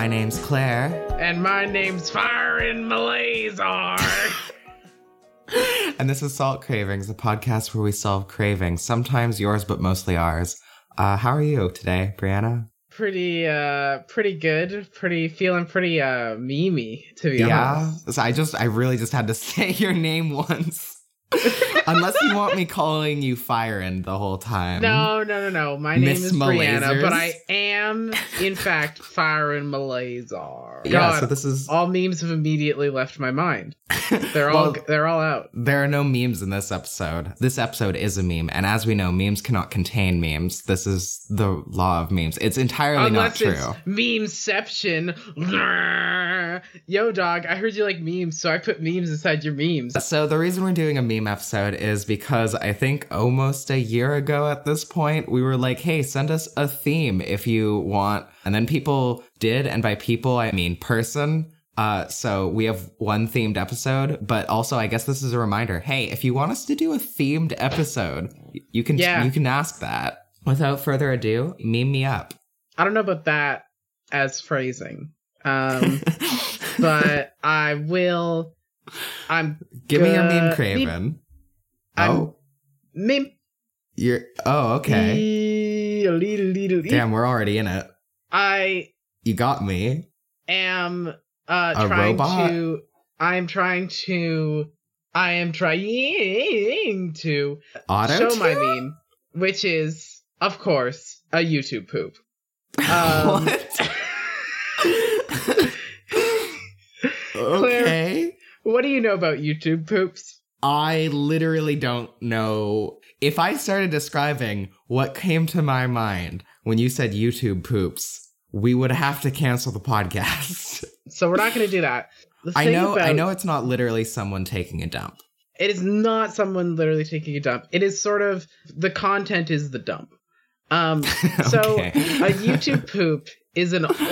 My name's Claire. And my name's Firin Malazar. and this is Salt Cravings, a podcast where we solve cravings, sometimes yours, but mostly ours. Uh, how are you today, Brianna? Pretty, uh, pretty good. Pretty, feeling pretty, uh, memey, to be yeah? honest. Yeah. So I just, I really just had to say your name once. Unless you want me calling you Fire Firen the whole time. No, no, no, no. My Miss name is Malazers. Brianna, but I am, in fact, Firen Malazar. Yeah, God, so this is all memes have immediately left my mind. They're well, all they're all out. There are no memes in this episode. This episode is a meme, and as we know, memes cannot contain memes. This is the law of memes. It's entirely Unless not true. memeception. Yo, dog, I heard you like memes, so I put memes inside your memes. So the reason we're doing a meme episode is because I think almost a year ago at this point, we were like, hey, send us a theme if you want. And then people did. And by people, I mean person. Uh, so we have one themed episode, but also I guess this is a reminder. Hey, if you want us to do a themed episode, you can yeah. you can ask that. Without further ado, meme me up. I don't know about that as phrasing, um, but I will. I'm. Give me a meme, Craven. Meme, oh, meme. You're. Oh, okay. Damn, we're already in it. I. You got me. Am uh, a trying robot? to. I'm trying to. I am trying to Auto show my meme, which is, of course, a YouTube poop. Um, what? okay. what do you know about YouTube poops? I literally don't know. If I started describing what came to my mind when you said YouTube poops, we would have to cancel the podcast. so we're not going to do that. I know about, I know it's not literally someone taking a dump. It is not someone literally taking a dump. It is sort of the content is the dump. Um so a YouTube poop is an old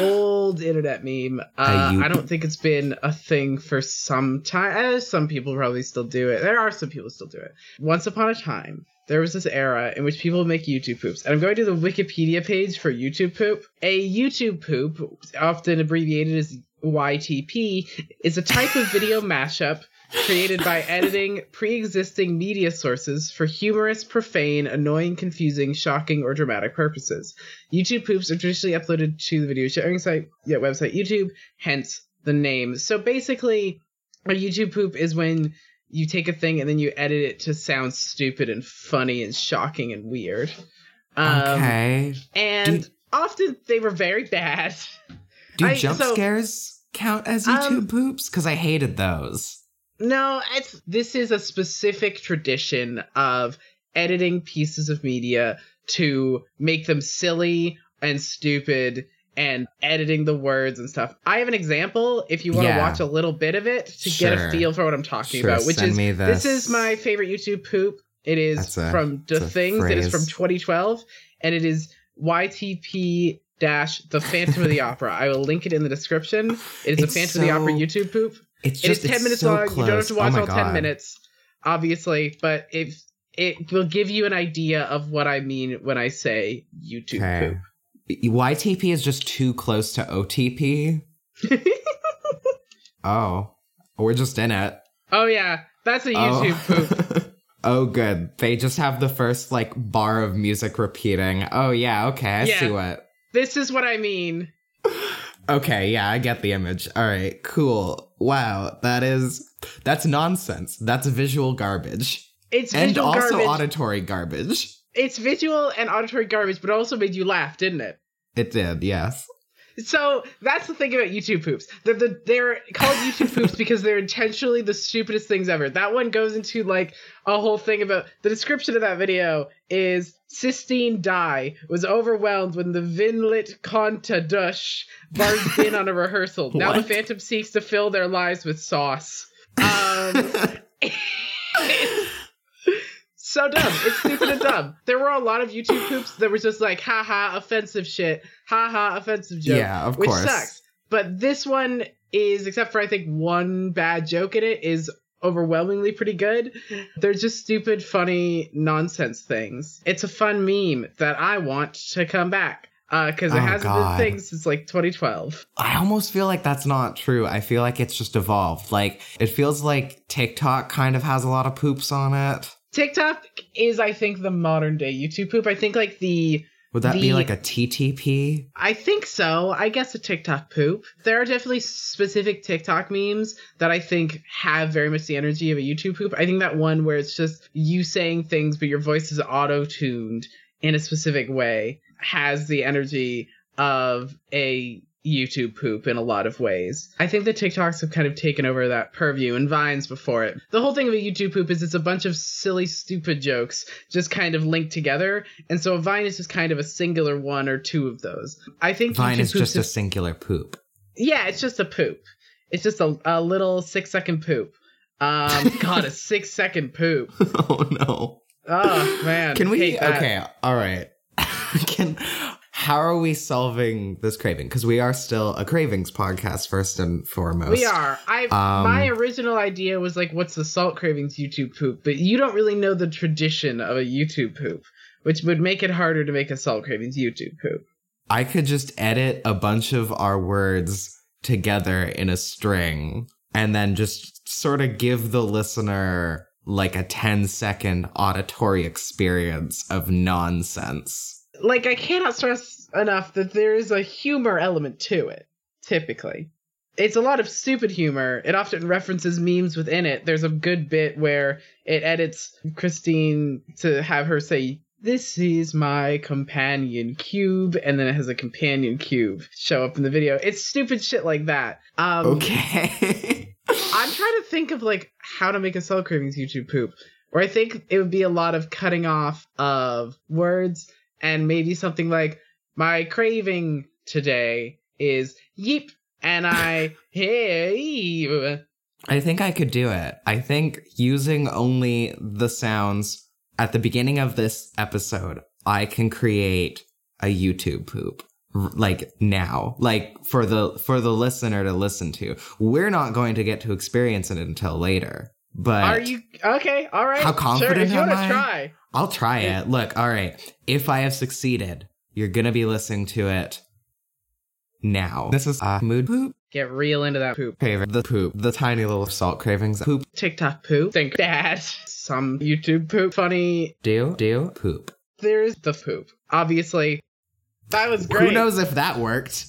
internet meme. Uh, I don't think it's been a thing for some time. Eh, some people probably still do it. There are some people still do it. Once upon a time, there was this era in which people make YouTube poops. And I'm going to the Wikipedia page for YouTube poop. A YouTube poop, often abbreviated as YTP, is a type of video mashup created by editing pre-existing media sources for humorous, profane, annoying, confusing, shocking, or dramatic purposes. YouTube poops are traditionally uploaded to the video sharing site, yeah, website YouTube, hence the name. So basically, a YouTube poop is when you take a thing and then you edit it to sound stupid and funny and shocking and weird. Um, okay. And do, often they were very bad. Do I, jump so, scares count as YouTube um, poops? Because I hated those. No, it's this is a specific tradition of editing pieces of media to make them silly and stupid and editing the words and stuff. I have an example if you want to yeah. watch a little bit of it to sure. get a feel for what I'm talking sure, about, which is this. this. is my favorite YouTube poop. It is a, from The Things. It is from 2012 and it is YTP dash the Phantom of the Opera. I will link it in the description. It is it's the Phantom so, of the Opera YouTube poop. It's just, it is 10 minutes so long. Close. You don't have to oh watch oh all God. 10 minutes, obviously, but if it will give you an idea of what I mean when I say YouTube okay. poop. YTP is just too close to OTP. oh, we're just in it. Oh yeah, that's a oh. YouTube oh. poop. oh good. They just have the first like bar of music repeating. Oh yeah, okay, I yeah. see what. This is what I mean. Okay, yeah, I get the image. All right, cool. Wow, that is that's nonsense. That's visual garbage. It's and also garbage. auditory garbage it's visual and auditory garbage, but also made you laugh, didn't it? It did, yes. So that's the thing about YouTube poops. They're, the, they're called YouTube poops because they're intentionally the stupidest things ever. That one goes into like a whole thing about the description of that video is Sistine Dye was overwhelmed when the Vinlit Conta Dush barged in on a rehearsal. now the Phantom seeks to fill their lives with sauce. Um, so dumb. It's stupid and dumb. There were a lot of YouTube poops that were just like, haha, offensive shit. Haha, offensive joke. Yeah, of which course. Which sucks. But this one is, except for I think one bad joke in it, is overwhelmingly pretty good. They're just stupid, funny, nonsense things. It's a fun meme that I want to come back. because uh, it oh, hasn't God. been a thing since like 2012. I almost feel like that's not true. I feel like it's just evolved. Like it feels like TikTok kind of has a lot of poops on it. TikTok is, I think, the modern day YouTube poop. I think like the would that the, be like a TTP? I think so. I guess a TikTok poop. There are definitely specific TikTok memes that I think have very much the energy of a YouTube poop. I think that one where it's just you saying things, but your voice is auto tuned in a specific way has the energy of a YouTube poop in a lot of ways. I think the TikToks have kind of taken over that purview and Vines before it. The whole thing of a YouTube poop is it's a bunch of silly, stupid jokes just kind of linked together. And so a Vine is just kind of a singular one or two of those. I think Vine YouTube is just a singular poop. Yeah, it's just a poop. It's just a, a little six second poop. Um, God, a six second poop. oh no. Oh man. Can we? Okay, all right. We can how are we solving this craving? Because we are still a cravings podcast first and foremost. We are. I um, my original idea was like, what's the salt cravings YouTube poop? But you don't really know the tradition of a YouTube poop, which would make it harder to make a salt cravings YouTube poop. I could just edit a bunch of our words together in a string and then just sort of give the listener like a 10 second auditory experience of nonsense like I cannot stress enough that there is a humor element to it. Typically, it's a lot of stupid humor. It often references memes within it. There's a good bit where it edits Christine to have her say, "This is my companion cube," and then it has a companion cube show up in the video. It's stupid shit like that. Um, okay. I'm trying to think of like how to make a Salt Cravings YouTube poop. Where I think it would be a lot of cutting off of words and maybe something like my craving today is yeep and I hey I think I could do it. I think using only the sounds at the beginning of this episode, I can create a YouTube poop like now. Like for the for the listener to listen to. We're not going to get to experience it until later but are you okay all right how confident sure, if you want to try I'll try it. Look, all right. If I have succeeded, you're going to be listening to it now. This is a mood poop. Get real into that poop. Favorite. The poop. The tiny little salt cravings. Poop. TikTok poop. Think that. Some YouTube poop. Funny. Do, do, poop. There's the poop. Obviously, that was great. Who knows if that worked?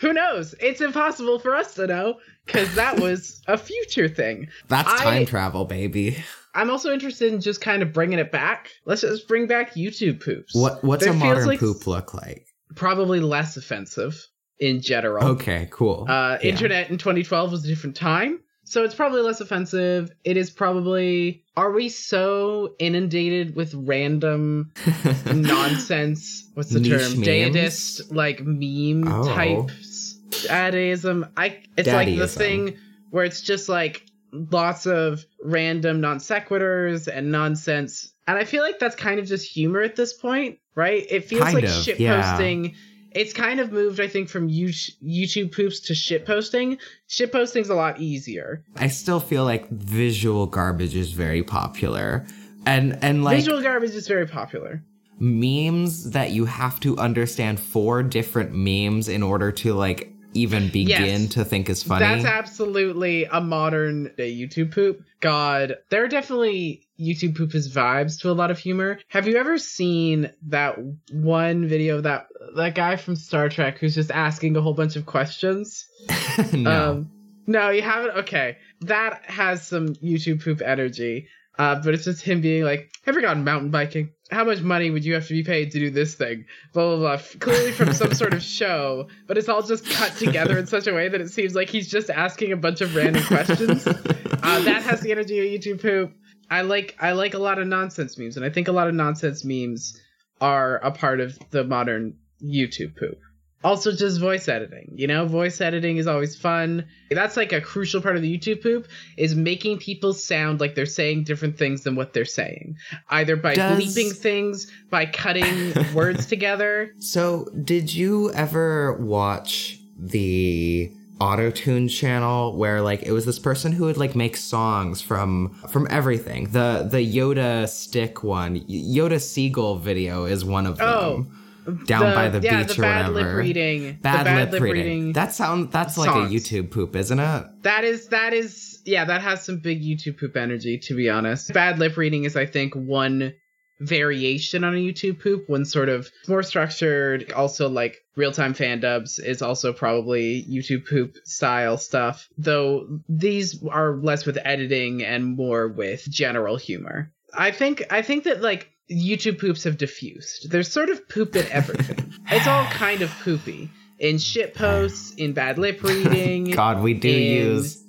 Who knows? It's impossible for us to know because that was a future thing. That's time I, travel, baby. I'm also interested in just kind of bringing it back. Let's just bring back YouTube poops. What What's a modern like poop look like? Probably less offensive in general. Okay, cool. Uh, yeah. Internet in 2012 was a different time. So it's probably less offensive. It is probably. Are we so inundated with random nonsense? What's the Niche term? Deist like meme oh. types. Dadaism. I. It's Daddyism. like the thing where it's just like lots of random non sequiturs and nonsense. And I feel like that's kind of just humor at this point, right? It feels kind like shit posting. Yeah. It's kind of moved, I think, from YouTube poops to shit posting. Shit posting's a lot easier. I still feel like visual garbage is very popular. And and like visual garbage is very popular memes that you have to understand four different memes in order to like even begin yes, to think is funny. That's absolutely a modern day YouTube poop. God, there are definitely YouTube poop is vibes to a lot of humor. Have you ever seen that one video of that that guy from Star Trek who's just asking a whole bunch of questions? no. Um, no, you haven't. Okay, that has some YouTube poop energy. Uh, but it's just him being like, Have you "Ever gone mountain biking? How much money would you have to be paid to do this thing?" Blah blah blah. Clearly from some sort of show, but it's all just cut together in such a way that it seems like he's just asking a bunch of random questions. Uh, that has the energy of YouTube poop. I like I like a lot of nonsense memes, and I think a lot of nonsense memes are a part of the modern YouTube poop also just voice editing you know? Voice editing is always fun. That's like a crucial part of the youtube poop is making people sound like they're saying different things than what they're saying. Either by Does... bleeping things by cutting words together. So did you ever watch the auto tune channel where like it was this person who would like make songs from from everything? The the yoda stick one. Yoda seagull video is one of oh, them. oh down The- by the yeah, beach the or bad whatever. lip reading. Bad, bad lip, reading. That sound that's like a. YouTube poop, isn't it? That is that is yeah, that has some big YouTube poop energy to be honest. Bad lip reading is I think one variation on a YouTube poop, one sort of more structured, also like real-time fan dubs is also probably YouTube poop style stuff, though these are less with editing and more with general humor. I think I think that like YouTube poops have diffused. There's sort of poop in everything. it's all kind of poopy. In shit posts, in bad lip reading, God, we do in use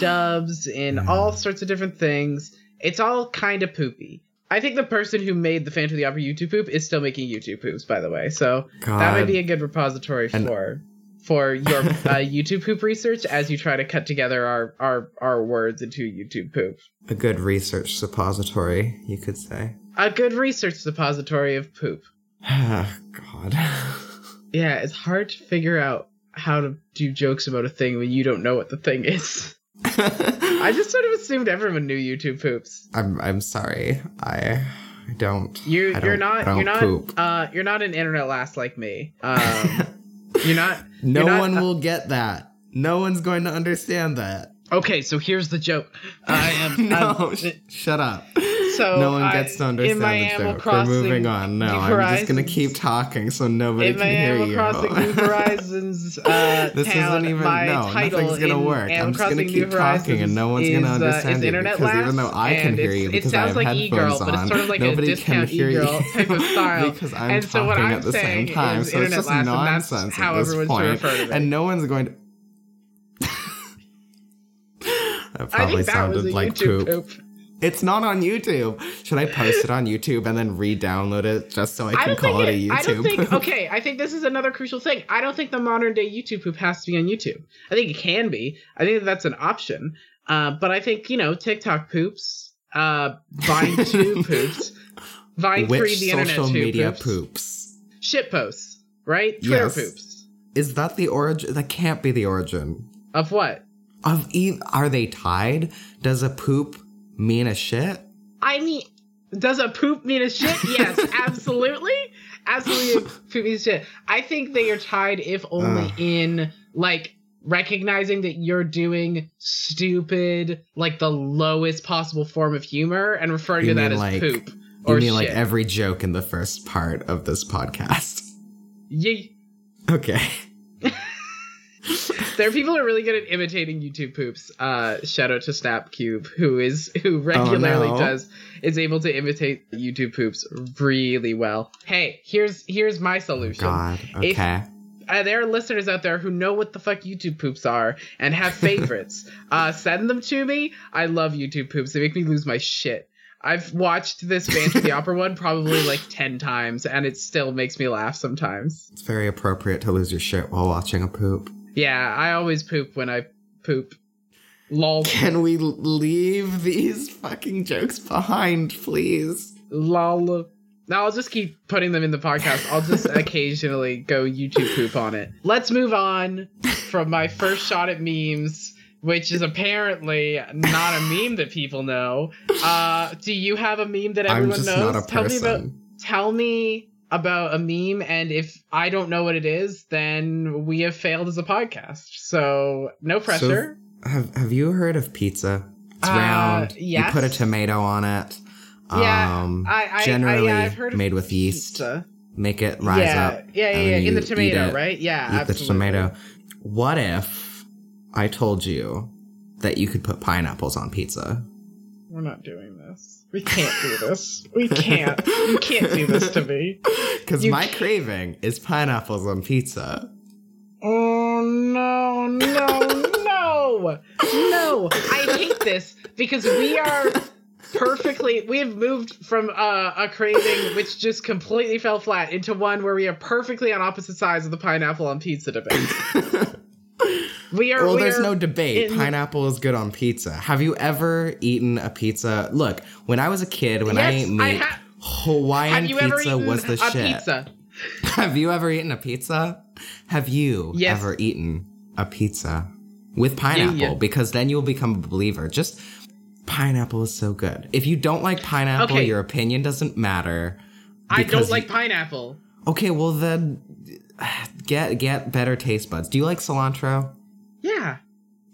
dubs, in mm. all sorts of different things. It's all kind of poopy. I think the person who made the Phantom of the Opera YouTube poop is still making YouTube poops, by the way. So God. that might be a good repository And- for for your uh, YouTube poop research as you try to cut together our our our words into YouTube poop. a good research suppository, you could say. A good research suppository of poop. Ah god. Yeah, it's hard to figure out how to do jokes about a thing when you don't know what the thing is. I just sort of assumed everyone knew YouTube poops. I'm I'm sorry. I don't. You I you're don't- not don't you're not poop. uh you're not an internet lass like me. Um you're not no you're not- one uh, will get that. No one's going to understand that. Okay, so here's the joke. I am no, I'm- sh- shut up. So no one I- gets to understand the Animal joke. Crossing We're moving on. No, I'm just gonna keep talking so nobody in can hear Animal you. New Horizons uh, This town, isn't even no. Nothing's gonna work. Animal I'm just gonna keep New talking, and no one's Horizons gonna is, uh, understand you internet because even though I can hear you because I have like headphones e-girl, but it's on, sort of like a nobody can discount hear you e-girl type of style. because I'm And so what talking I'm at the same time. is So it's just last, and that's nonsense at this point, refer to me. and no one's going to. that I probably think that was sounded a like poop. It's not on YouTube. Should I post it on YouTube and then re-download it just so I I can don't call think it a YouTube? I don't think. Okay, I think this is another crucial thing. I don't think the modern day YouTube poop has to be on YouTube. I think it can be. I think that's an option. Uh, but I think you know TikTok poops, uh, Vine two poops, Vine Which three the internet social media poops, poops? shit posts, right? Twitter Yes. poops Is that the origin? That can't be the origin of what? of. E- are they tied? Does a poop mean a shit? I mean, does a poop mean a shit? Yes, absolutely. Absolutely, poop means shit. I think they are tied if only Ugh. in like recognizing that you're doing stupid, like the lowest possible form of humor, and referring You to that as like- poop You mean shit. like every joke in the first part of this podcast? Ye- Okay. There are people who are really good at imitating YouTube poops. Uh, shout out to Snapcube, who is who regularly no. does is able to imitate YouTube poops really well. Hey, here's here's my solution. God. If- Okay. uh, there are listeners out there who know what the fuck YouTube poops are and have favorites. uh, send them to me. I love YouTube poops. They make me lose my shit. I've watched this Phantom of the Opera one probably like 10 times, and it still makes me laugh sometimes. It's very appropriate to lose your shit while watching a poop. Yeah, I always poop when I poop. Lol. Can we leave these fucking jokes behind, please? Lol. Now I'll just keep putting them in the podcast. I'll just occasionally go YouTube poop on it. Let's move on from my first shot at memes, which is apparently not a meme that people know. Uh, do you have a meme that I'm everyone just knows? not a tell me about tell me about a meme, and if I don't know what it is, then we have failed as a podcast. So no pressure. Have Have you heard of pizza? It's Uh, round. yes. You put a tomato on it. yeah, um, I, I, generally I, yeah, I've heard of made with yeast. pizza. Make it rise yeah, up. Yeah, yeah, yeah. In the tomato, right? Yeah, Eat the tomato. What if I told you that you could put pineapples on pizza? We're not doing this. We can't do this. We can't. You can't do this to me. Because my ca- craving is pineapples on pizza. Oh no, no, no, no! I hate this because we are perfectly. We have moved from uh, a craving which just completely fell flat into one where we are perfectly on opposite sides of the pineapple on pizza debate. We are. Well, we there's are no debate. in- Pineapple is good on pizza. Have you ever eaten a pizza? Look, when I was a kid, when I Yes, ate I meat, ha- Hawaiian Have you ever pizza was the shit. pizza? Have you ever eaten a pizza? Have you Yes. ever eaten a pizza with pineapple? yeah. Because then you'll become a believer. Just pineapple is so good. If you don't like pineapple, Okay. your opinion doesn't matter. I don't like you- pineapple. Okay, well then get get better taste buds. Do you like cilantro? Yeah.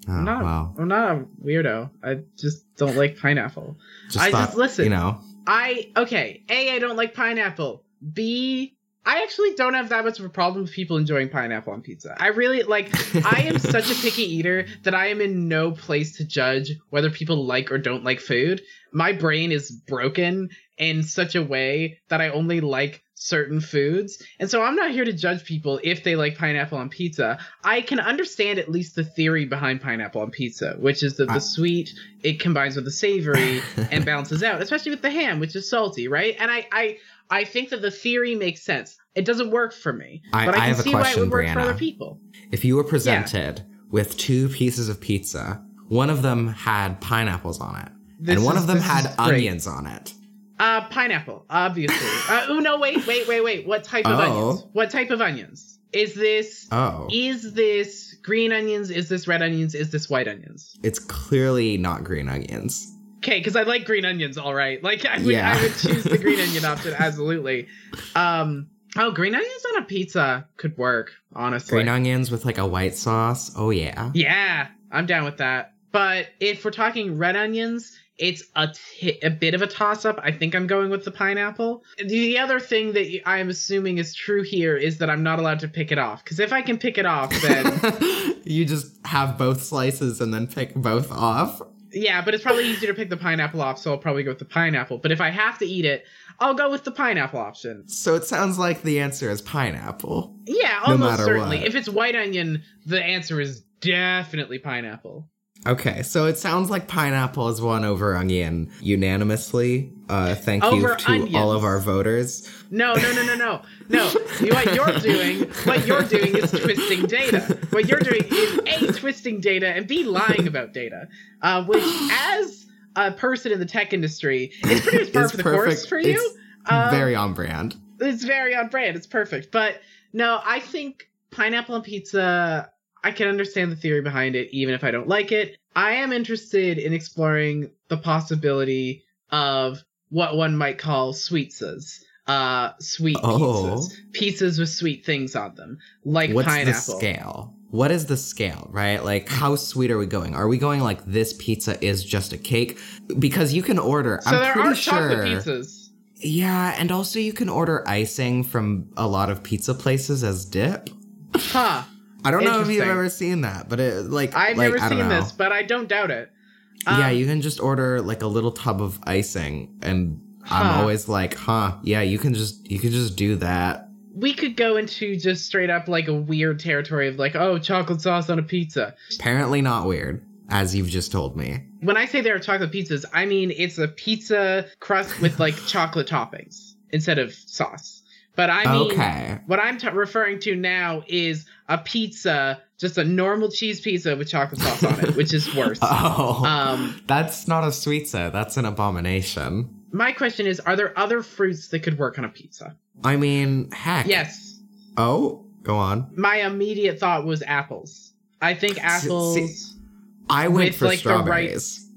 Oh, I'm not, wow. I'm not a weirdo. I just don't like pineapple. Just I thought, just listen. You know, I okay. A, I don't like pineapple. B, I actually don't have that much of a problem with people enjoying pineapple on pizza. I really like. I am such a picky eater that I am in no place to judge whether people like or don't like food. My brain is broken in such a way that I only like certain foods. And so I'm not here to judge people if they like pineapple on pizza. I can understand at least the theory behind pineapple on pizza, which is that the sweet it combines with the savory and balances out, especially with the ham, which is salty, right? And I I I think that the theory makes sense. It doesn't work for me, I- but I I can see why it would work for other people. if you were presented with two pieces of pizza, one of them had pineapples on it, This and one is- of them had is great. onions on it. Uh, pineapple, obviously. uh, oh no, wait, wait, wait, wait. What type of Oh. onions? What type of onions? Is this? Oh, Is this green onions? Is this red onions? Is this white onions? it's clearly not green onions. Okay, because I like green onions. All right, like I would, Yeah. I would choose the green onion option absolutely. Um, oh, green onions on a pizza could work. Honestly, Green onions with like a white sauce. Oh yeah. Yeah, I'm down with that. But if we're talking red onions, it's a t- a bit of a toss up. I think I'm going with the pineapple. The other thing that I'm assuming is true here is that I'm not allowed to pick it off. Because if I can pick it off, then you just have both slices and then pick both off. yeah, but it's probably easier to pick the pineapple off, so I'll probably go with the pineapple. But if I have to eat it, I'll go with the pineapple option. So it sounds like the answer is pineapple. Yeah, almost matter certainly. what. If it's white onion, the answer is definitely pineapple. Okay, so it sounds like pineapple is won over onion unanimously. Uh, thank Over you to onions. all of our voters. No, no, no, no, no, no. What you're doing, what you're doing is twisting data. What you're doing is a twisting data and b lying about data, uh, which, as a person in the tech industry, is pretty much par for the course for you. It's Um, very on brand. it's very on brand. It's perfect. But no, I think pineapple and pizza. I can understand the theory behind it, even if I don't like it. I am interested in exploring the possibility of what one might call sweetsas. Uh, sweet Oh. pizzas. Pizzas with sweet things on them, like What's pineapple. the scale? What is the scale, right? Like, how sweet are we going? Are we going like this pizza is just a cake? Because you can order. So I'm there pretty are sure. chocolate pizzas. Yeah, and also you can order icing from a lot of pizza places as dip. Huh. I don't know if you've ever seen that, but it like I've like, never seen know. this, but I don't doubt it. yeah, Um, you can just order like a little tub of icing, and Huh. I'm always like, huh? Yeah, you can just you can just do that. we could go into just straight up like a weird territory of like, oh, chocolate sauce on a pizza. Apparently not weird, as you've just told me. When I say there are chocolate pizzas, I mean it's a pizza crust with like chocolate toppings instead of sauce. But I mean, okay. what I'm t- referring to now is a pizza, just a normal cheese pizza with chocolate sauce on it, which is worse. Oh, Um, that's not a sweet set. That's an abomination. my question is, are there other fruits that could work on a pizza? I mean, heck. Yes. Oh, go on. My immediate thought was apples. I think apples. see- I went for like, the right- strawberries.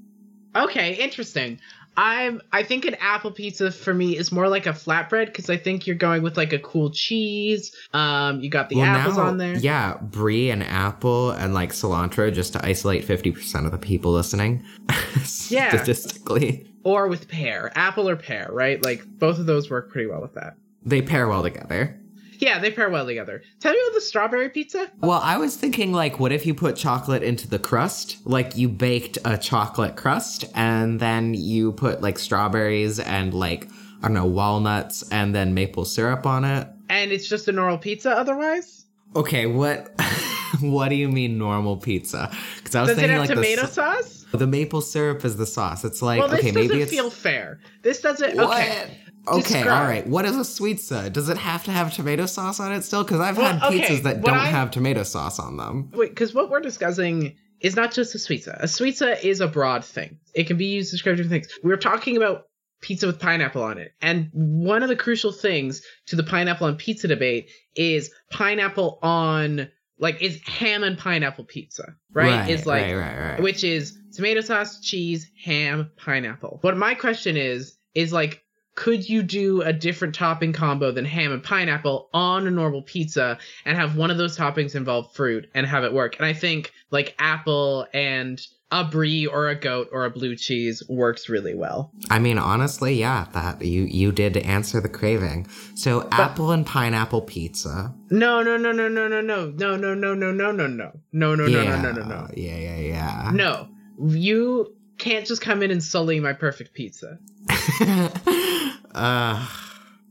Okay, interesting. I'm I think an apple pizza for me is more like a flatbread because I think you're going with like a cool cheese. Um, you got the Well, apples now- on there. Yeah, brie and apple and like cilantro just to isolate 50% of the people listening. Yeah. Statistically. Or with pear, apple or pear, right? Like both of those work pretty well with that. They pair well together. Yeah, they pair well together. Tell me about the strawberry pizza. Well, I was thinking like what if you put chocolate into the crust? Like you baked a chocolate crust and then you put like strawberries and like I don't know, walnuts and then maple syrup on it. And it's just a normal pizza otherwise? Okay, what what do you mean normal pizza? Cuz I was Does it thinking have like tomato the, sauce? the maple syrup is the sauce. It's like well, this okay, doesn't maybe it's feel fair. This doesn't What? okay. Okay, Describe. all right. What is a sweet? Does it have to have tomato sauce on it still? Because I've Well, had okay, pizzas that don't I- have tomato sauce on them. Wait, because what we're discussing is not just a sweetsa. A sweetsa is a broad thing. It can be used to describe different things. We're talking about pizza with pineapple on it. And one of the crucial things to the pineapple on pizza debate is pineapple on like is ham and pineapple pizza, right? is like right, right, right. which is tomato sauce, cheese, ham, pineapple. What my question is is like could you do a different topping combo than ham and pineapple on a normal pizza and have one of those toppings involve fruit and have it work? And I think like apple and a brie or a goat or a blue cheese works really well. I mean, honestly, yeah, that you you did answer the craving. So but, apple and pineapple pizza. No, no, no, no, no, no, no, no, no, no, no, no, no, no, no, no, yeah, no, no, no, no. Yeah, yeah, yeah. No, you can't just come in and sully my perfect pizza. uh,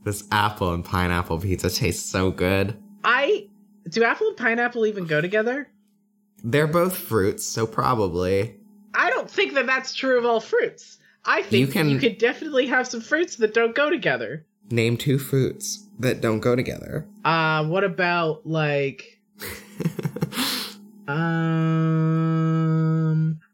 this apple and pineapple pizza tastes so good. I do apple and pineapple even go together? They're both fruits, so probably. I don't think that that's true of all fruits. I think you, can, you could definitely have some fruits that don't go together. Name two fruits that don't go together. Uh, what about like um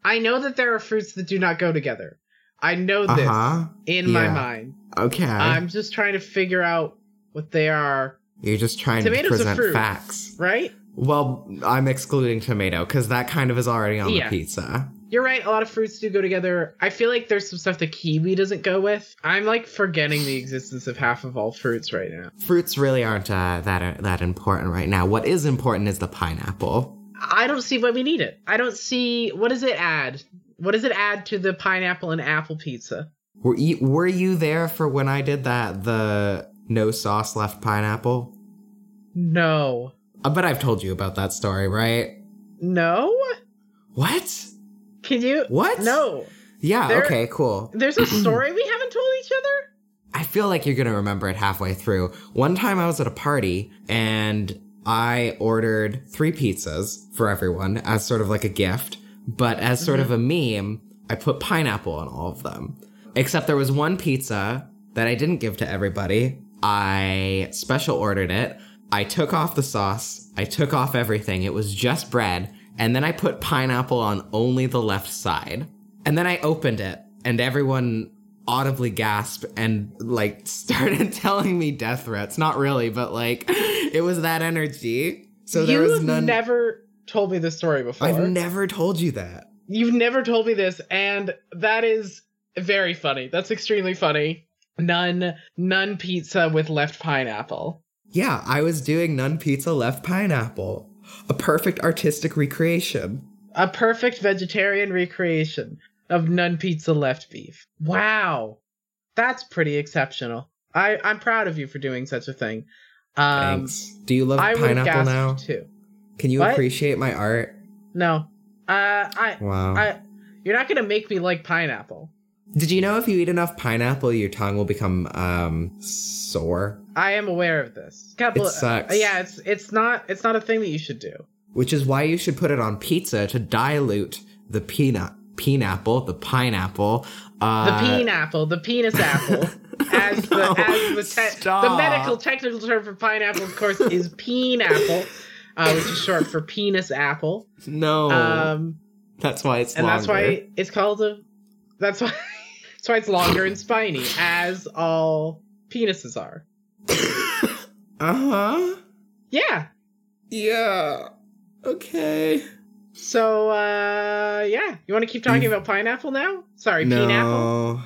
I know that there are fruits that do not go together. I know this uh-huh. in yeah. my mind. Okay. I'm just trying to figure out what they are. You're just trying Tomatoes to present fruit, facts. Right? Well, I'm excluding tomato because that kind of is already on yeah. the pizza. You're right. A lot of fruits do go together. I feel like there's some stuff that kiwi doesn't go with. I'm like forgetting the existence of half of all fruits right now. Fruits really aren't uh, that uh, that important right now. What is important is the pineapple. I don't see why we need it. I don't see what does it add. What does it add to the pineapple and apple pizza? Were you, were you there for when I did that? The no sauce left pineapple. No. Uh, I bet I've told you about that story, right? No. What? Can you? What? No. Yeah. There, okay. Cool. There's a story we haven't told each other. I feel like you're gonna remember it halfway through. One time I was at a party and I ordered three pizzas for everyone as sort of like a gift, but as sort mm-hmm. of a meme, I put pineapple on all of them. Except there was one pizza that I didn't give to everybody. I special ordered it. I took off the sauce. I took off everything. It was just bread. And then I put pineapple on only the left side. And then I opened it and everyone audibly gasp and like started telling me death threats. Not really, but like it was that energy. So there You've was none. never told me this story before. I've never told you that. You've never told me this, and that is very funny. That's extremely funny. None, none pizza with left pineapple. Yeah, I was doing none pizza left pineapple. A perfect artistic recreation. A perfect vegetarian recreation of none pizza left beef. Wow. That's pretty exceptional. I, I'm proud of you for doing such a thing. Um, Thanks. Do you love I pineapple now? Too. Can you what? appreciate my art? No. Uh, I. Wow. I, you're not gonna make me like pineapple. Did you know if you eat enough pineapple, your tongue will become um sore? I am aware of this. Couple, it sucks. Uh, yeah, it's it's not it's not a thing that you should do. Which is why you should put it on pizza to dilute the peanut, pineapple, the pineapple. Uh, the pineapple, the penis apple, as the no, as the te- the medical technical term for pineapple, of course, is pineapple, uh, which is short for penis apple. No, um, that's why it's and longer. that's why it's called a. That's why. That's why it's longer and spiny, as all penises are. uh huh. Yeah. Yeah. Okay. So, uh, yeah. You want to keep talking about pineapple now? Sorry, no. pineapple.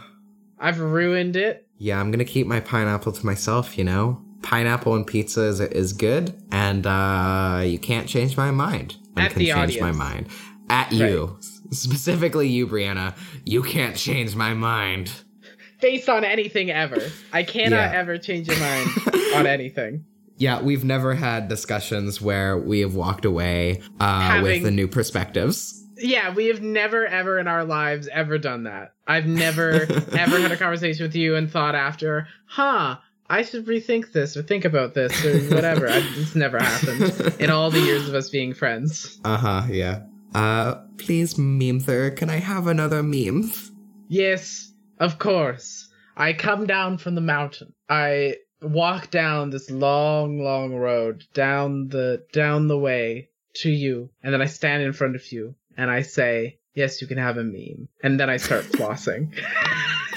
I've ruined it. Yeah, I'm gonna keep my pineapple to myself. You know, pineapple and pizza is is good, and uh, you can't change my mind. I can change audience. my mind at you. Specifically you, Brianna, you can't change my mind. Based on anything ever. I cannot yeah. ever change your mind on anything. Yeah, we've never had discussions where we have walked away uh, Having, with the new perspectives. Yeah, we have never, ever in our lives ever done that. I've never, ever had a conversation with you and thought after, huh, I should rethink this or think about this or whatever. I, it's never happened in all the years of us being friends. Uh huh, yeah. Uh, please, Memether, can I have another meme? Yes, of course. I come down from the mountain. I walk down this long, long road down the down the way to you, and then I stand in front of you and I say, "Yes, you can have a meme." And then I start flossing.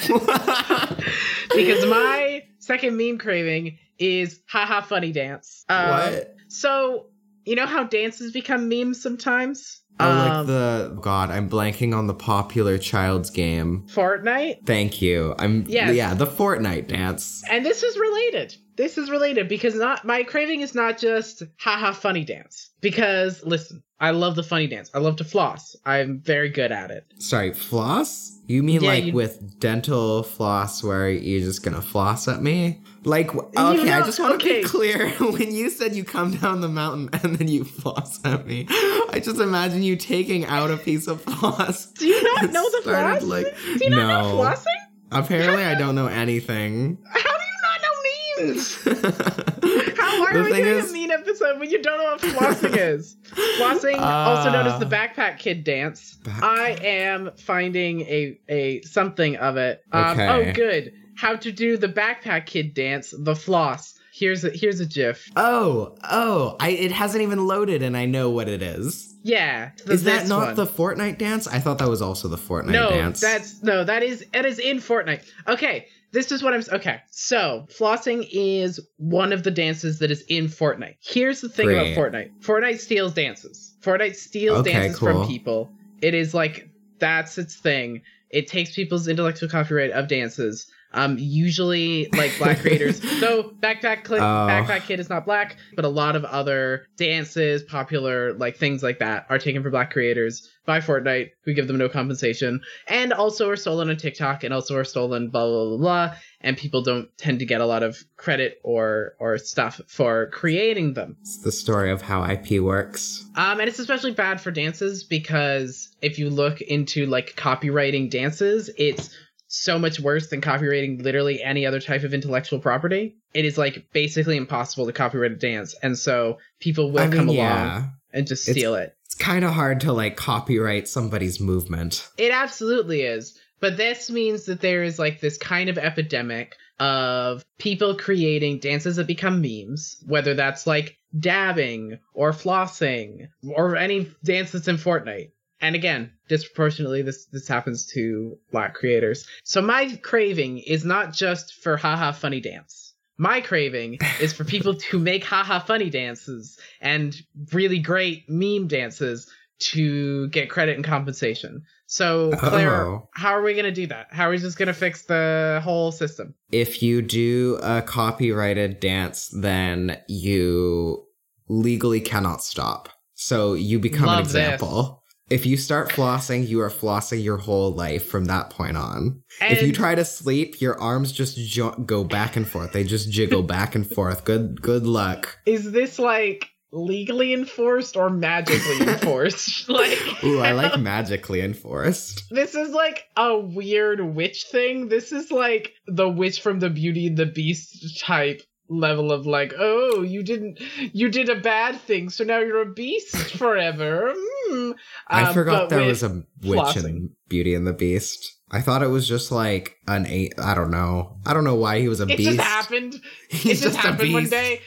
because my second meme craving is haha funny dance. Uh, what? So, you know how dances become memes sometimes? Oh, um, like the God, I'm blanking on the popular child's game. Fortnite? Thank you. I'm yes. yeah, the Fortnite dance. And this is related. This is related because not my craving is not just haha funny dance. Because listen, I love the funny dance. I love to floss. I'm very good at it. Sorry, floss? You mean yeah, like you... with dental floss where you're just gonna floss at me? Like, okay, I just want to okay. be clear. when you said you come down the mountain and then you floss at me, I just imagine you taking out a piece of floss. Do you not know the floss? Like, Do you not no. know flossing? Apparently, I don't know anything. How do you not know memes? How are we doing is, a mean episode when you don't know what flossing is? Flossing, uh, also known as the uh, backpack kid dance. Backpack. I am finding a a something of it. Um, okay. Oh, good how to do the backpack kid dance, the floss. Here's a here's a GIF. Oh, oh, I it hasn't even loaded, and I know what it is. Yeah, is that not one. the Fortnite dance? I thought that was also the Fortnite no, dance. No, that's no, that is that is in Fortnite. Okay, this is what I'm okay. So flossing is one of the dances that is in Fortnite. Here's the thing Great. about Fortnite: Fortnite steals dances. Fortnite steals okay, dances cool. from people. It is like that's its thing. It takes people's intellectual copyright of dances um, usually like black creators. so Backpack Click, oh. Backpack Kid is not black, but a lot of other dances, popular like things like that, are taken from black creators by Fortnite, who give them no compensation, and also are stolen on TikTok, and also are stolen blah blah blah blah. And people don't tend to get a lot of credit or or stuff for creating them. It's the story of how IP works. Um, and it's especially bad for dances because if you look into like copyrighting dances, it's so much worse than copyrighting literally any other type of intellectual property. It is like basically impossible to copyright a dance, and so people will I come mean, along and just steal it's, it. It's kind of hard to like copyright somebody's movement. It absolutely is. But this means that there is like this kind of epidemic of people creating dances that become memes, whether that's like dabbing or flossing or any dance that's in Fortnite and again, disproportionately, this this happens to black creators. So my craving is not just for haha funny dance. My craving is for people to make haha funny dances and really great meme dances to get credit and compensation. So, Claire, oh. how are we going to do that? How are we just going to fix the whole system? If you do a copyrighted dance, then you legally cannot stop. So you become Love an example. If you start flossing, you are flossing your whole life from that point on. And if you try to sleep, your arms just jo- go back and forth. They just jiggle back and forth. Good good luck. Is this like legally enforced or magically enforced? like Ooh, I like magically enforced. This is like a weird witch thing. This is like the witch from the Beauty and the Beast type level of like, oh, you didn't, you did a bad thing, so now you're a beast forever. Mm. I um, forgot there was a witch flossing. in Beauty and the Beast. I thought it was just like an eight. I don't know. I don't know why he was a it beast. It just happened. He's it just, just happened one day.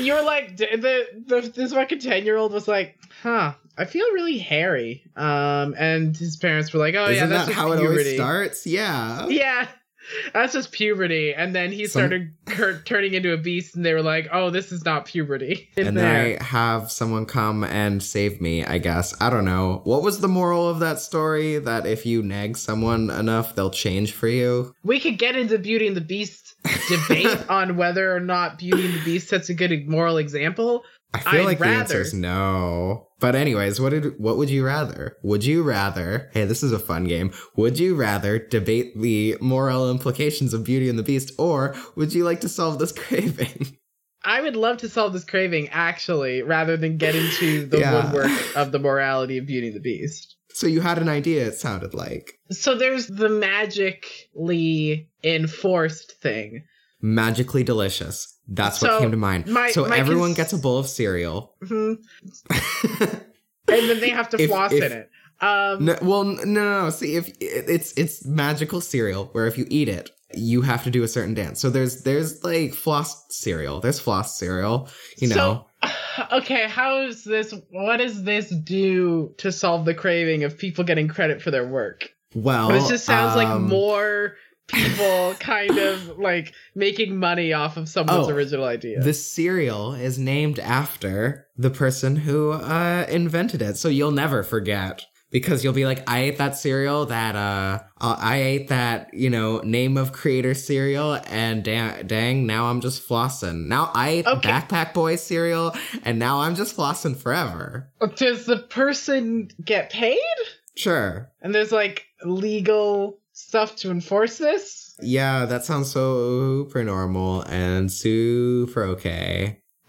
You were like the, the this fucking ten year old was like, huh. I feel really hairy. Um, and his parents were like, "Oh Isn't yeah, that's that how puberty. it always starts." Yeah. Yeah. That's just puberty. And then he started Some... turning into a beast, and they were like, oh, this is not puberty. and then I have someone come and save me, I guess. I don't know. What was the moral of that story? That if you nag someone enough, they'll change for you? We could get into Beauty and the Beast debate on whether or not Beauty and the Beast sets a good moral example. I feel I'd like rather. the answer is no. But anyways, what did what would you rather? Would you rather? Hey, this is a fun game. Would you rather debate the moral implications of Beauty and the Beast, or would you like to solve this craving? I would love to solve this craving actually, rather than get into the yeah. woodwork of the morality of Beauty and the Beast. So you had an idea, it sounded like. So there's the magically enforced thing. Magically delicious. That's so what came to mind. My, so my everyone cons- gets a bowl of cereal. Mm-hmm. and then they have to if, floss if, in it. Um, no, well, no, no, no. See, if it's it's magical cereal, where if you eat it, you have to do a certain dance. So there's there's like floss cereal. There's floss cereal. You know. So, okay, how is this? What does this do to solve the craving of people getting credit for their work? Well, it just sounds um, like more people kind of like making money off of someone's oh, original idea. The cereal is named after the person who uh, invented it, so you'll never forget because you'll be like, I ate that cereal that, uh, uh, I ate that, you know, name of creator cereal and da- dang, now I'm just flossing. Now I ate okay. Backpack Boy cereal and now I'm just flossing forever. Does the person get paid? Sure. And there's like legal stuff to enforce this? Yeah, that sounds super normal and super okay.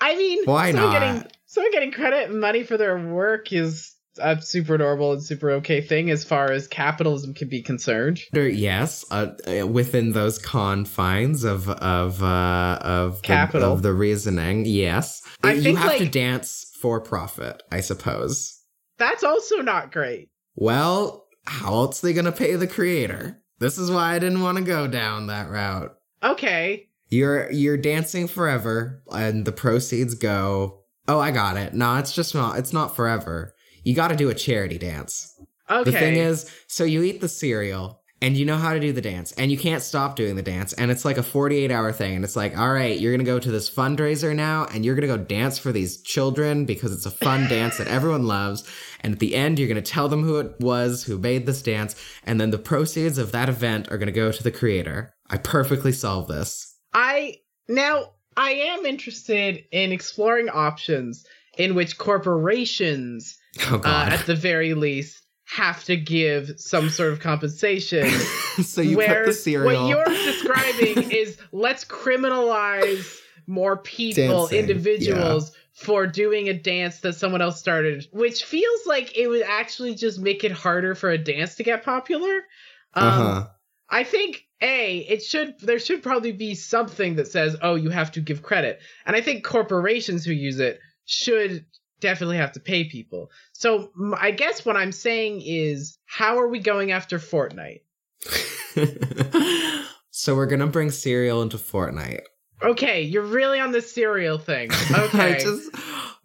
I mean, why not? Getting, someone getting credit and money for their work is a super normal and super okay thing as far as capitalism can be concerned. Yes, uh, uh, within those confines of of uh, of capital the, of the reasoning. Yes, I you have like, to dance for profit, I suppose. That's also not great. Well, how else are they gonna pay the creator? This is why I didn't want to go down that route. Okay. You're you're dancing forever, and the proceeds go Oh, I got it. No, it's just not. It's not forever. You got to do a charity dance. Okay. The thing is, so you eat the cereal and you know how to do the dance. And you can't stop doing the dance. And it's like a 48 hour thing. And it's like all right you're gonna go to this fundraiser now and you're gonna go dance for these children because it's a fun dance that everyone loves. And at the end you're gonna tell them who it was who made this dance. And then the proceeds of that event are gonna go to the creator. I perfectly solve this. I now I am interested in exploring options in which corporations, oh, uh, at the very least, have to give some sort of compensation. so you where the cereal. What you're describing is let's criminalize more people, Dancing, individuals. Yeah. For doing a dance that someone else started, which feels like it would actually just make it harder for a dance to get popular. Um, uh-huh. I think a it should there should probably be something that says oh you have to give credit and i think corporations who use it should definitely have to pay people. So i guess what i'm saying is how are we going after fortnite? So we're gonna bring cereal into fortnite. Okay you're really on the cereal thing. Okay. just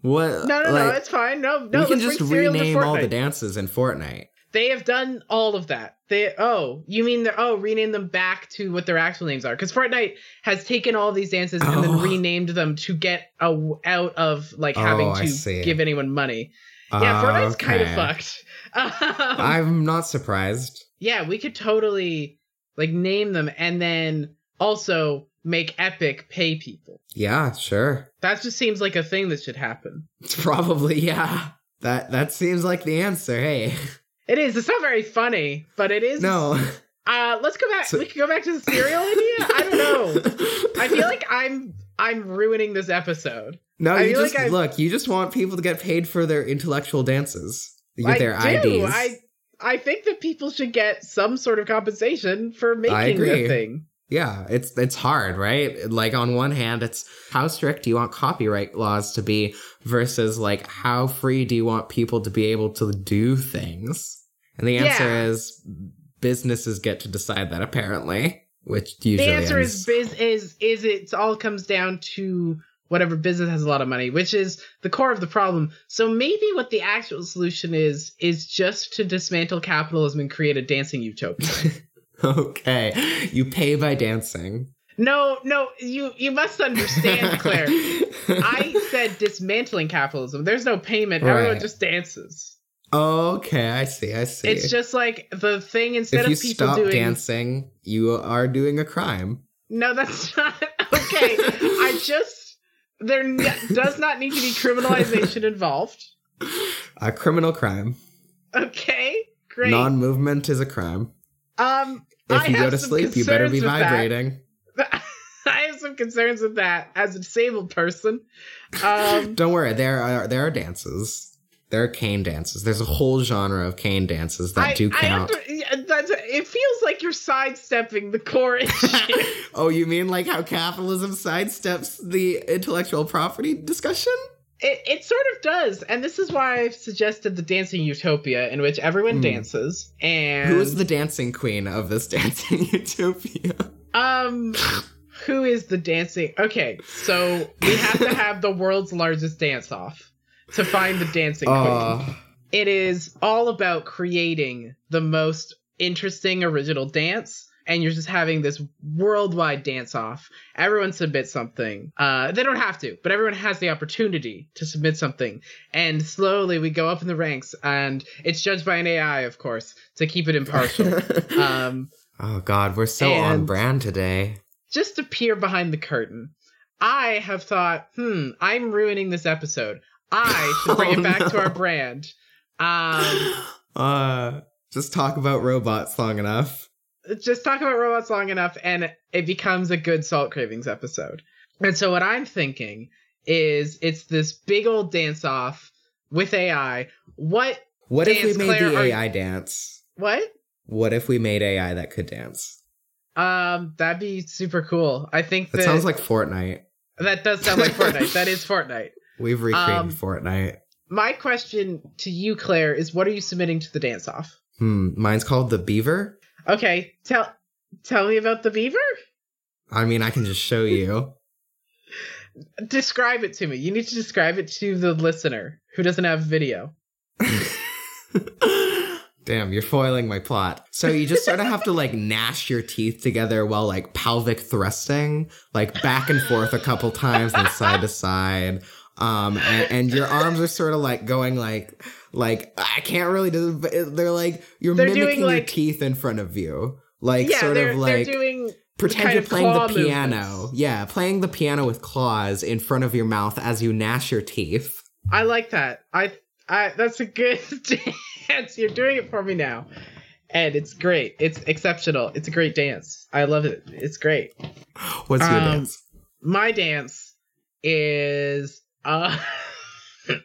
what no no like, no it's fine. No no we can just rename all the dances in fortnite they have done all of that. They oh, you mean they're oh rename them back to what their actual names are? Because Fortnite has taken all these dances oh. and then oh. renamed them to get a, out of like having oh, to give anyone money. Yeah, Fortnite's okay. kind of fucked. Um, I'm not surprised. Yeah, we could totally like name them and then also make Epic pay people. Yeah, sure. That just seems like a thing that should happen. Probably, yeah. That that seems like the answer. Hey. It is. It's not very funny, but it is. No. Uh, let's go back. So, we can go back to the cereal idea. I don't know. I feel like I'm I'm ruining this episode. No, I you just like look. You just want people to get paid for their intellectual dances I their do. IDs. I I think that people should get some sort of compensation for making the thing. Yeah, it's it's hard, right? Like on one hand, it's how strict do you want copyright laws to be versus like how free do you want people to be able to do things? And the answer yeah. is businesses get to decide that apparently, which usually The answer ends. is biz is is it all comes down to whatever business has a lot of money, which is the core of the problem. So maybe what the actual solution is is just to dismantle capitalism and create a dancing utopia. okay. You pay by dancing. No, no, you you must understand, Claire. I said dismantling capitalism. There's no payment. Right. Everyone just dances. Okay, I see. I see. It's just like the thing instead of people stop doing dancing, you are doing a crime. No, that's not okay. I just there does not need to be criminalization involved. A criminal crime. Okay, great. Non-movement is a crime. Um, if you go to sleep, you better be vibrating. I have some concerns with that as a disabled person. Um, Don't worry, there are there are dances. There are cane dances. There's a whole genre of cane dances that I, do count. Under, it feels like you're sidestepping the core issue. oh, you mean like how capitalism sidesteps the intellectual property discussion? It, it sort of does, and this is why I've suggested the dancing utopia, in which everyone mm. dances. And who is the dancing queen of this dancing utopia? Um, who is the dancing? Okay, so we have to have the world's largest dance off to find the dancing uh. queen. It is all about creating the most interesting original dance and you're just having this worldwide dance off. Everyone submits something. Uh, they don't have to, but everyone has the opportunity to submit something. And slowly we go up in the ranks, and it's judged by an AI, of course, to keep it impartial. um, oh God, we're so on brand today. Just to peer behind the curtain, I have thought, hmm, I'm ruining this episode. I should bring oh, it back no. to our brand. Um, uh, just talk about robots long enough just talk about robots long enough and it becomes a good salt cravings episode. And so what I'm thinking is it's this big old dance off with AI. What What if we made Claire, the AI are, dance? What? What if we made AI that could dance? Um, that'd be super cool. I think that, that sounds like Fortnite. That does sound like Fortnite. That is Fortnite. We've recreated um, Fortnite. My question to you, Claire, is what are you submitting to the dance off? Hmm, mine's called the Beaver. Okay, tell tell me about the beaver. I mean, I can just show you. describe it to me. You need to describe it to the listener who doesn't have video. Damn, you're foiling my plot. So you just sort of have to like gnash your teeth together while like pelvic thrusting, like back and forth a couple times and side to side. Um, and, and your arms are sort of like going like like I can't really do. They're like you're they're mimicking like, your teeth in front of you, like yeah, sort of like doing pretend you're playing the piano. Movements. Yeah, playing the piano with claws in front of your mouth as you gnash your teeth. I like that. I, I that's a good dance. You're doing it for me now, and it's great. It's exceptional. It's a great dance. I love it. It's great. What's your um, dance? My dance is uh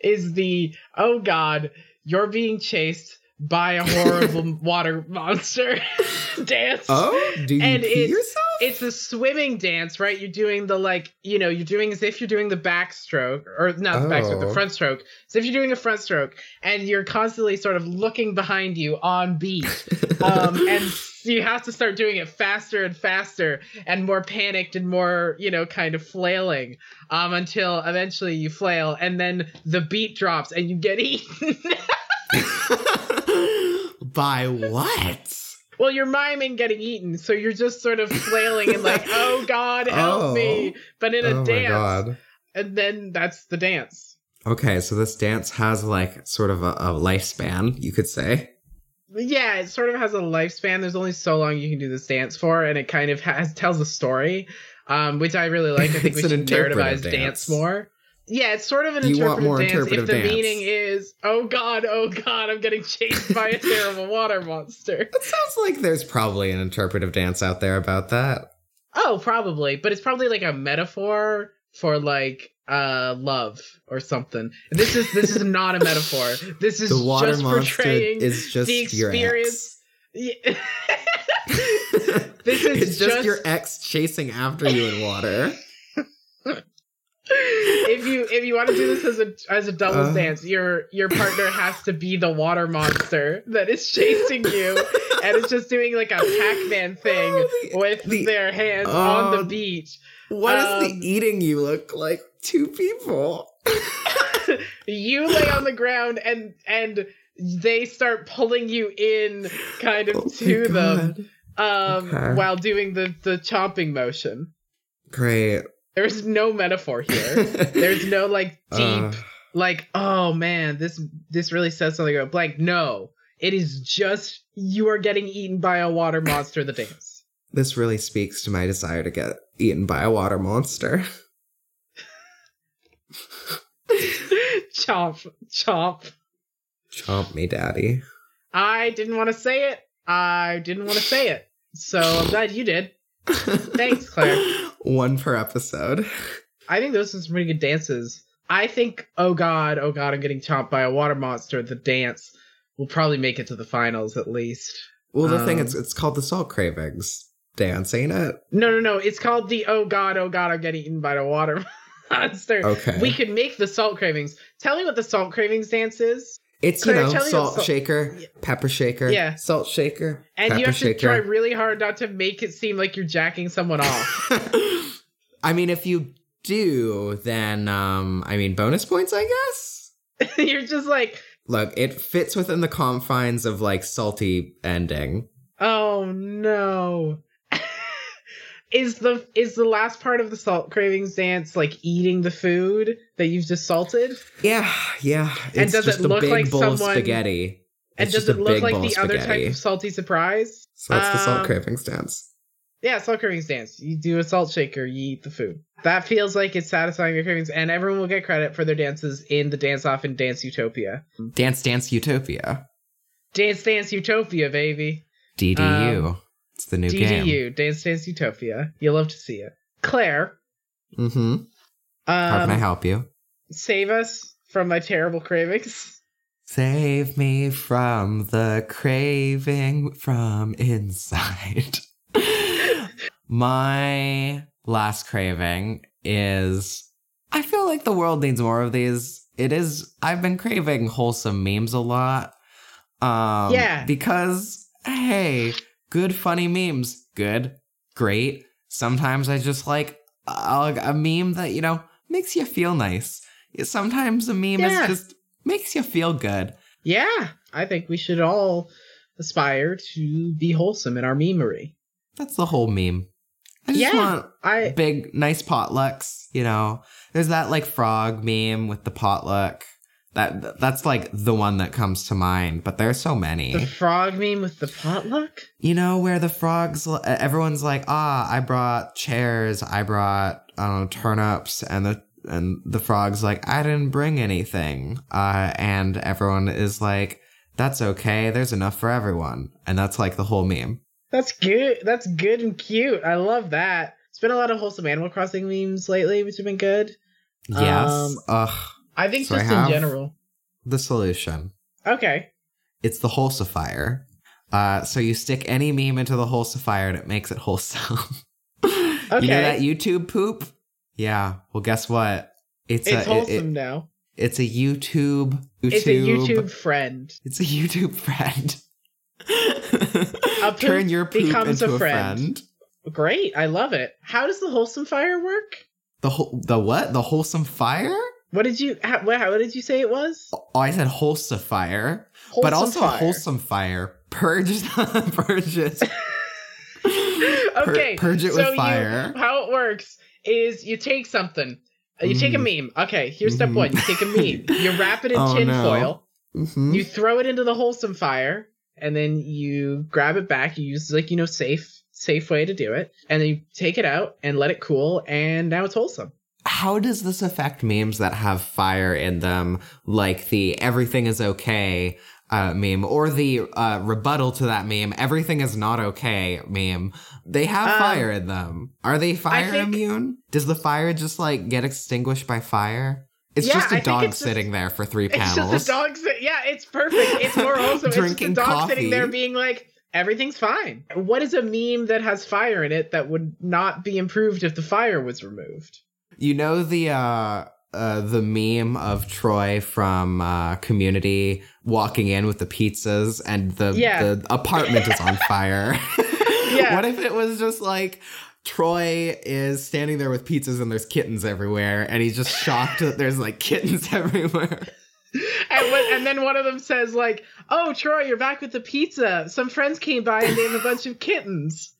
is the oh god, you're being chased by a horrible water monster dance. Oh, do you and pee yourself? It's a swimming dance, right? You're doing the like, you know, you're doing as if you're doing the backstroke, or not the oh. backstroke, the oh. front stroke. As if you're doing a front stroke, and you're constantly sort of looking behind you on beat, um, and you have to start doing it faster and faster, and more panicked and more, you know, kind of flailing, um, until eventually you flail, and then the beat drops and you get eaten. By what? Well, you're miming getting eaten, so you're just sort of flailing and like, "Oh God, help oh. me!" But in a oh dance, and then that's the dance. Okay, so this dance has like sort of a, a lifespan, you could say. Yeah, it sort of has a lifespan. There's only so long you can do this dance for, and it kind of has tells a story, um, which I really like. I think we should narrativize dance. dance more. Yeah, it's sort of an you interpretive dance. Interpretive if the dance. meaning is, oh god, oh god, I'm getting chased by a terrible water monster. It sounds like there's probably an interpretive dance out there about that. Oh, probably, but it's probably like a metaphor for like uh love or something. This is this is not a metaphor. This is the water just monster portraying is just the experience. Your ex. this is it's just, just your ex chasing after you in water if you if you want to do this as a as a doubles uh, dance, your your partner has to be the water monster that is chasing you, and it's just doing like a Pac-Man thing oh, the, with the, their hands uh, on the beach. What um, does the eating you look like? Two people. you lay on the ground and and they start pulling you in kind of oh to them um okay. while doing the the chomping motion. Great. There's no metaphor here. There's no like deep, uh, like oh man, this this really says something about blank. No, it is just you are getting eaten by a water monster. The dance. This really speaks to my desire to get eaten by a water monster. chomp, chomp, chomp me, daddy. I didn't want to say it. I didn't want to say it. So I'm glad you did. Thanks, Claire. One per episode. I think those are some pretty good dances. I think, oh god, oh god, I'm getting chomped by a water monster. The dance will probably make it to the finals at least. Well, the um, thing is, it's called the Salt Cravings dance, ain't it? No, no, no. It's called the oh god, oh god, I'm getting eaten by the water monster. Okay. We could make the Salt Cravings. Tell me what the Salt Cravings dance is. It's you know salt, salt shaker, pepper shaker, yeah, salt shaker, and you have to try really hard not to make it seem like you're jacking someone off. I mean, if you do, then um, I mean, bonus points, I guess. you're just like Look, it fits within the confines of like salty ending. Oh no. Is the is the last part of the salt cravings dance like eating the food that you've just salted? Yeah, yeah. It's and does it look like someone spaghetti? And does it look like the other type of salty surprise? So that's um, the salt um, cravings dance. Yeah, salt cravings dance. You do a salt shaker, you eat the food. That feels like it's satisfying your cravings, and everyone will get credit for their dances in the dance off in Dance Utopia. Dance Dance Utopia. Dance Dance Utopia, baby. DDU. Um, it's the new DDU, game. DDU, Dance Dance Utopia. You'll love to see it. Claire. Mm-hmm. Um, How can I help you? Save us from my terrible cravings. Save me from the craving from inside. My last craving is I feel like the world needs more of these. It is I've been craving wholesome memes a lot. Um yeah. because hey, good funny memes. Good. Great. Sometimes I just like a, a meme that, you know, makes you feel nice. Sometimes a meme yeah. is just makes you feel good. Yeah, I think we should all aspire to be wholesome in our memery. That's the whole meme. I just yeah, want I, big, nice potlucks. You know, there's that like frog meme with the potluck. That that's like the one that comes to mind. But there's so many. The frog meme with the potluck. You know where the frogs? Everyone's like, ah, I brought chairs. I brought I don't know turnips, and the and the frog's like, I didn't bring anything. Uh, and everyone is like, that's okay. There's enough for everyone. And that's like the whole meme. That's good. That's good and cute. I love that. It's been a lot of wholesome Animal Crossing memes lately, which have been good. Yes. Um, Ugh. I think so just I in general. The solution. Okay. It's the wholesifier. Uh, so you stick any meme into the wholesifier and it makes it wholesome. okay. You know that YouTube poop? Yeah. Well, guess what? It's, it's a, wholesome it, it, now. It's a YouTube, YouTube. It's a YouTube friend. It's a YouTube friend. Turn your poop becomes into a friend. a friend. Great, I love it. How does the wholesome fire work? The whole the what? The wholesome fire? What did you how, what did you say it was? Oh, I said wholesome fire, wholesome but also fire. wholesome fire. Purge, purge it. okay, Pur- purge it so with fire. You, how it works is you take something, you mm. take a mm-hmm. meme. Okay, here's step mm-hmm. one: you take a meme, you wrap it in oh, tin no. foil, mm-hmm. you throw it into the wholesome fire, and then you grab it back. You use like you know safe safe way to do it, and then you take it out and let it cool, and now it's wholesome how does this affect memes that have fire in them, like the everything is okay uh, meme or the uh, rebuttal to that meme, everything is not okay meme? They have um, fire in them. Are they fire think, immune? Does the fire just like get extinguished by fire? It's yeah, just a dog sitting just, there for three panels. It's just a dog. Si- yeah, it's perfect. It's more wholesome. Drinking it's just a dog coffee. sitting there being like, everything's fine. What is a meme that has fire in it that would not be improved if the fire was removed? You know the uh uh, the meme of Troy from uh, Community walking in with the pizzas and the, yeah. the apartment is on fire. yeah. What if it was just like Troy is standing there with pizzas and there's kittens everywhere and he's just shocked that there's like kittens everywhere. And, when, and then one of them says like, "Oh, Troy, you're back with the pizza. Some friends came by and they have a bunch of kittens."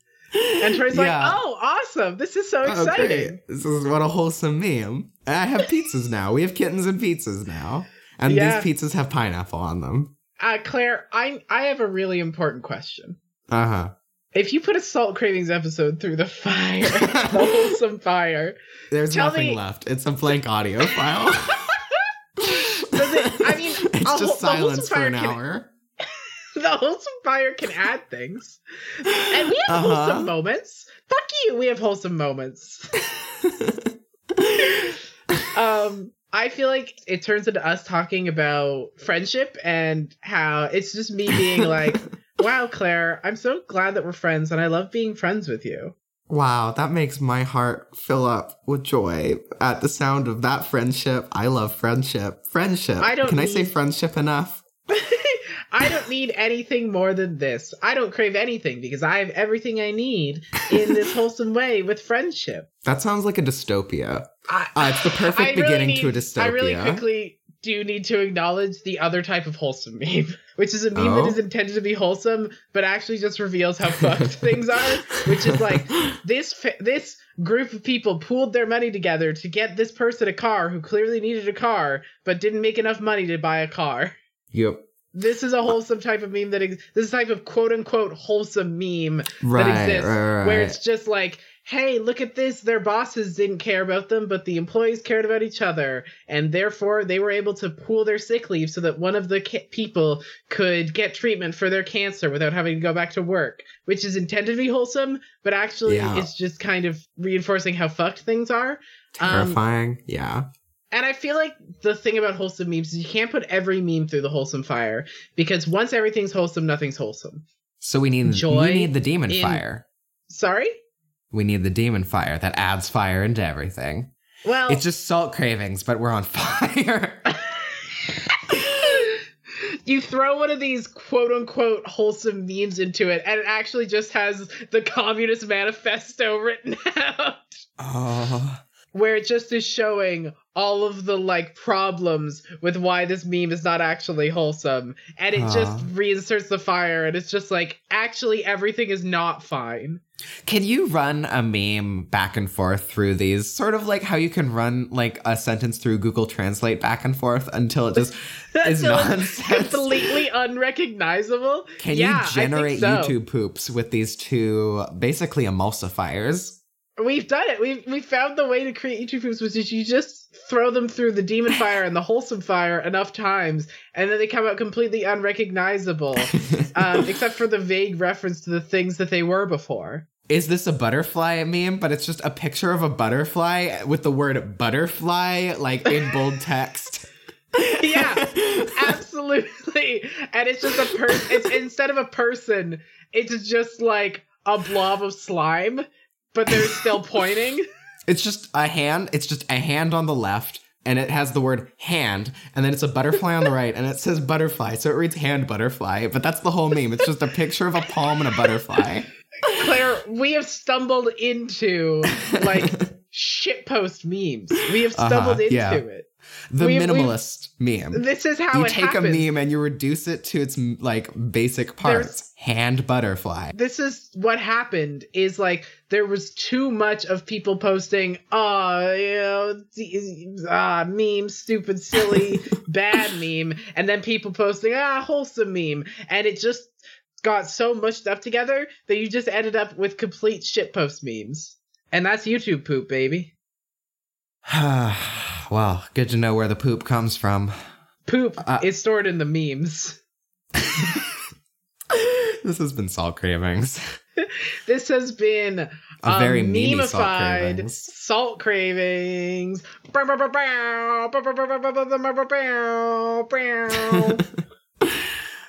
And Troy's yeah. like, "Oh, awesome! This is so exciting. Okay. This is what a wholesome meme. I have pizzas now. We have kittens and pizzas now, and yeah. these pizzas have pineapple on them." Uh, Claire, I I have a really important question. Uh huh. If you put a salt cravings episode through the fire, the wholesome fire, there's nothing me... left. It's a blank audio file. Does it, I mean, it's just silence for an hour. the wholesome fire can add things. And we have uh-huh. wholesome moments. Fuck you, we have wholesome moments. um I feel like it turns into us talking about friendship and how it's just me being like, wow, Claire, I'm so glad that we're friends and I love being friends with you. Wow, that makes my heart fill up with joy at the sound of that friendship. I love friendship. Friendship. I don't Can need... I say friendship enough? I don't need anything more than this. I don't crave anything because I have everything I need in this wholesome way with friendship. That sounds like a dystopia. I, uh, it's the perfect beginning need, to a dystopia. I really quickly do need to acknowledge the other type of wholesome meme, which is a meme oh? that is intended to be wholesome, but actually just reveals how fucked things are. Which is like this this group of people pooled their money together to get this person a car who clearly needed a car but didn't make enough money to buy a car. Yep. This is a wholesome type of meme that ex- this type of quote unquote wholesome meme right, that exists, right, right. where it's just like hey, look at this. Their bosses didn't care about them, but the employees cared about each other. And therefore, they were able to pool their sick leave so that one of the ca- people could get treatment for their cancer without having to go back to work, which is intended to be wholesome, but actually, yeah. it's just kind of reinforcing how fucked things are. Um, Terrifying. Um, yeah. And I feel like the thing about wholesome memes is you can't put every meme through the wholesome fire because once everything's wholesome, nothing's wholesome. So we need Joy we need the demon in, fire. Sorry? We need the demon fire that adds fire into everything. Well, it's just salt cravings, but we're on fire. you throw one of these quote unquote wholesome memes into it, and it actually just has the Communist Manifesto written out. Oh. Where it just is showing all of the like problems with why this meme is not actually wholesome. And it just reinserts the fire and it's just like actually everything is not fine. Can you run a meme back and forth through these? Sort of like how you can run like a sentence through google translate back and forth until it just is nonsense. completely unrecognizable? Can yeah, you generate so. youtube poops with these two basically emulsifiers We've done it. We've we found the way to create YouTube poops, which is you just throw them through the demon fire and the wholesome fire enough times, and then they come out completely unrecognizable, um, except for the vague reference to the things that they were before. Is this a butterfly meme? But it's just a picture of a butterfly with the word butterfly like in bold text. yeah, absolutely. And it's just a person. It's instead of a person, it's just like a blob of slime but they're still pointing. It's just a hand. It's just a hand on the left, and it has the word hand, and then it's a butterfly on the right, and it says butterfly, so it reads hand butterfly. But that's the whole meme. It's just a picture of a palm and a butterfly. Claire, we have stumbled into like shitpost memes. We have stumbled uh-huh, into yeah. it. The we, minimalist meme. This is how you take happens. a meme and you reduce it to its like basic parts. There's, Hand butterfly. This is what happened. Is like there was too much of people posting, oh, you know, ah, meme, stupid, silly, bad meme, and then people posting, ah, wholesome meme, and it just got so mushed up together that you just ended up with complete shitpost memes. And that's YouTube poop, baby. Well, good to know where the poop comes from. Poop uh, is stored in the memes. this has been salt cravings. this has been a um, very memeified salt cravings.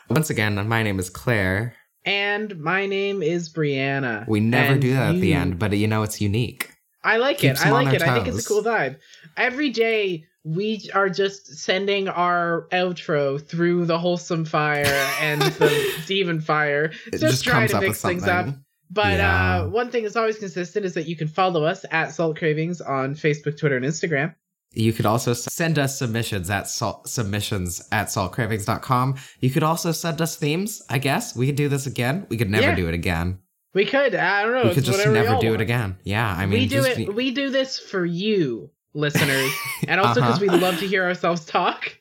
Once again, my name is Claire. And my name is Brianna. We never do that you... at the end, but you know it's unique. I like Keeps it. I like it. Toes. I think it's a cool vibe. Every day we are just sending our outro through the wholesome fire and the demon fire. Just, just trying to mix things up. But yeah. uh, one thing that's always consistent is that you can follow us at Salt Cravings on Facebook, Twitter, and Instagram. You could also send us submissions at salt, submissions at saltcravings.com. You could also send us themes, I guess. We could do this again. We could never yeah. do it again. We could. I don't know. We could just never do it again. Yeah, I mean, we do it. We do this for you, listeners, and also because uh-huh. we love to hear ourselves talk.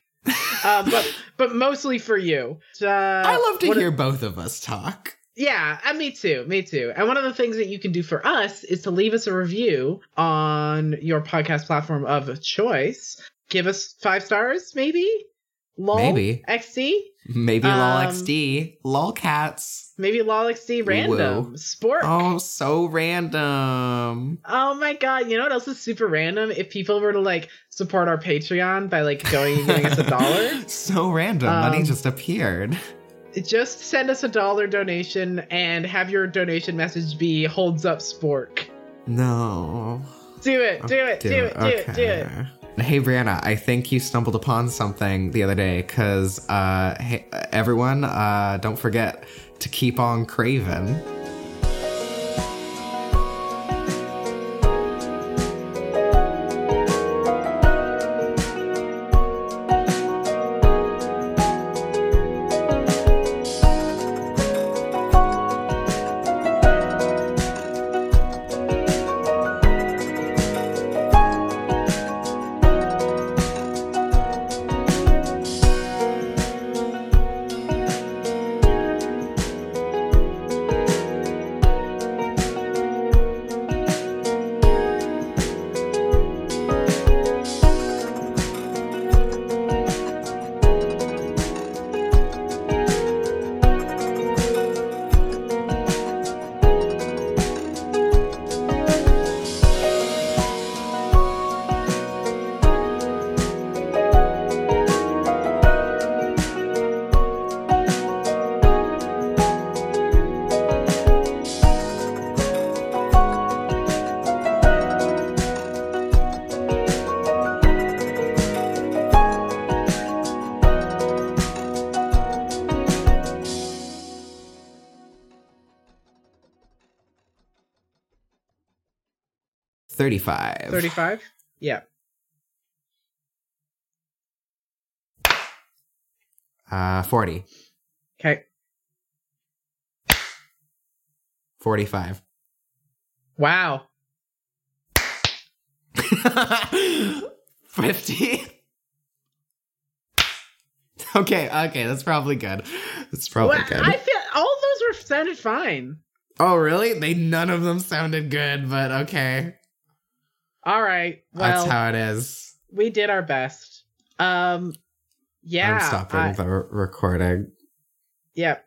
Uh, but but mostly for you. Uh, I love to hear both of us talk. Yeah, and me too. Me too. And one of the things that you can do for us is to leave us a review on your podcast platform of choice. Give us five stars, maybe. Lol, maybe XD. Maybe um, lol XD. Lolcats. Maybe lol XD random. Whoa. Sport. Oh, so random. Oh my god. You know what else is super random? If people were to like support our Patreon by like going and giving us a dollar. so random. Um, Money just appeared just send us a dollar donation and have your donation message be holds up spork. No. Do it, do it, do, do it, do okay. it, do it. Hey Brianna, I think you stumbled upon something the other day because uh, hey, everyone, uh, don't forget to keep on craving. 35. 35? Yeah. Uh, 40. Okay. 45. Wow. 50. okay, okay, that's probably good. That's probably well, good. I feel all those were sounded fine. Oh, really? They none of them sounded good, but okay. All right. Well, that's how it is. We did our best. Um, yeah. I'm stopping I, the recording. Yep.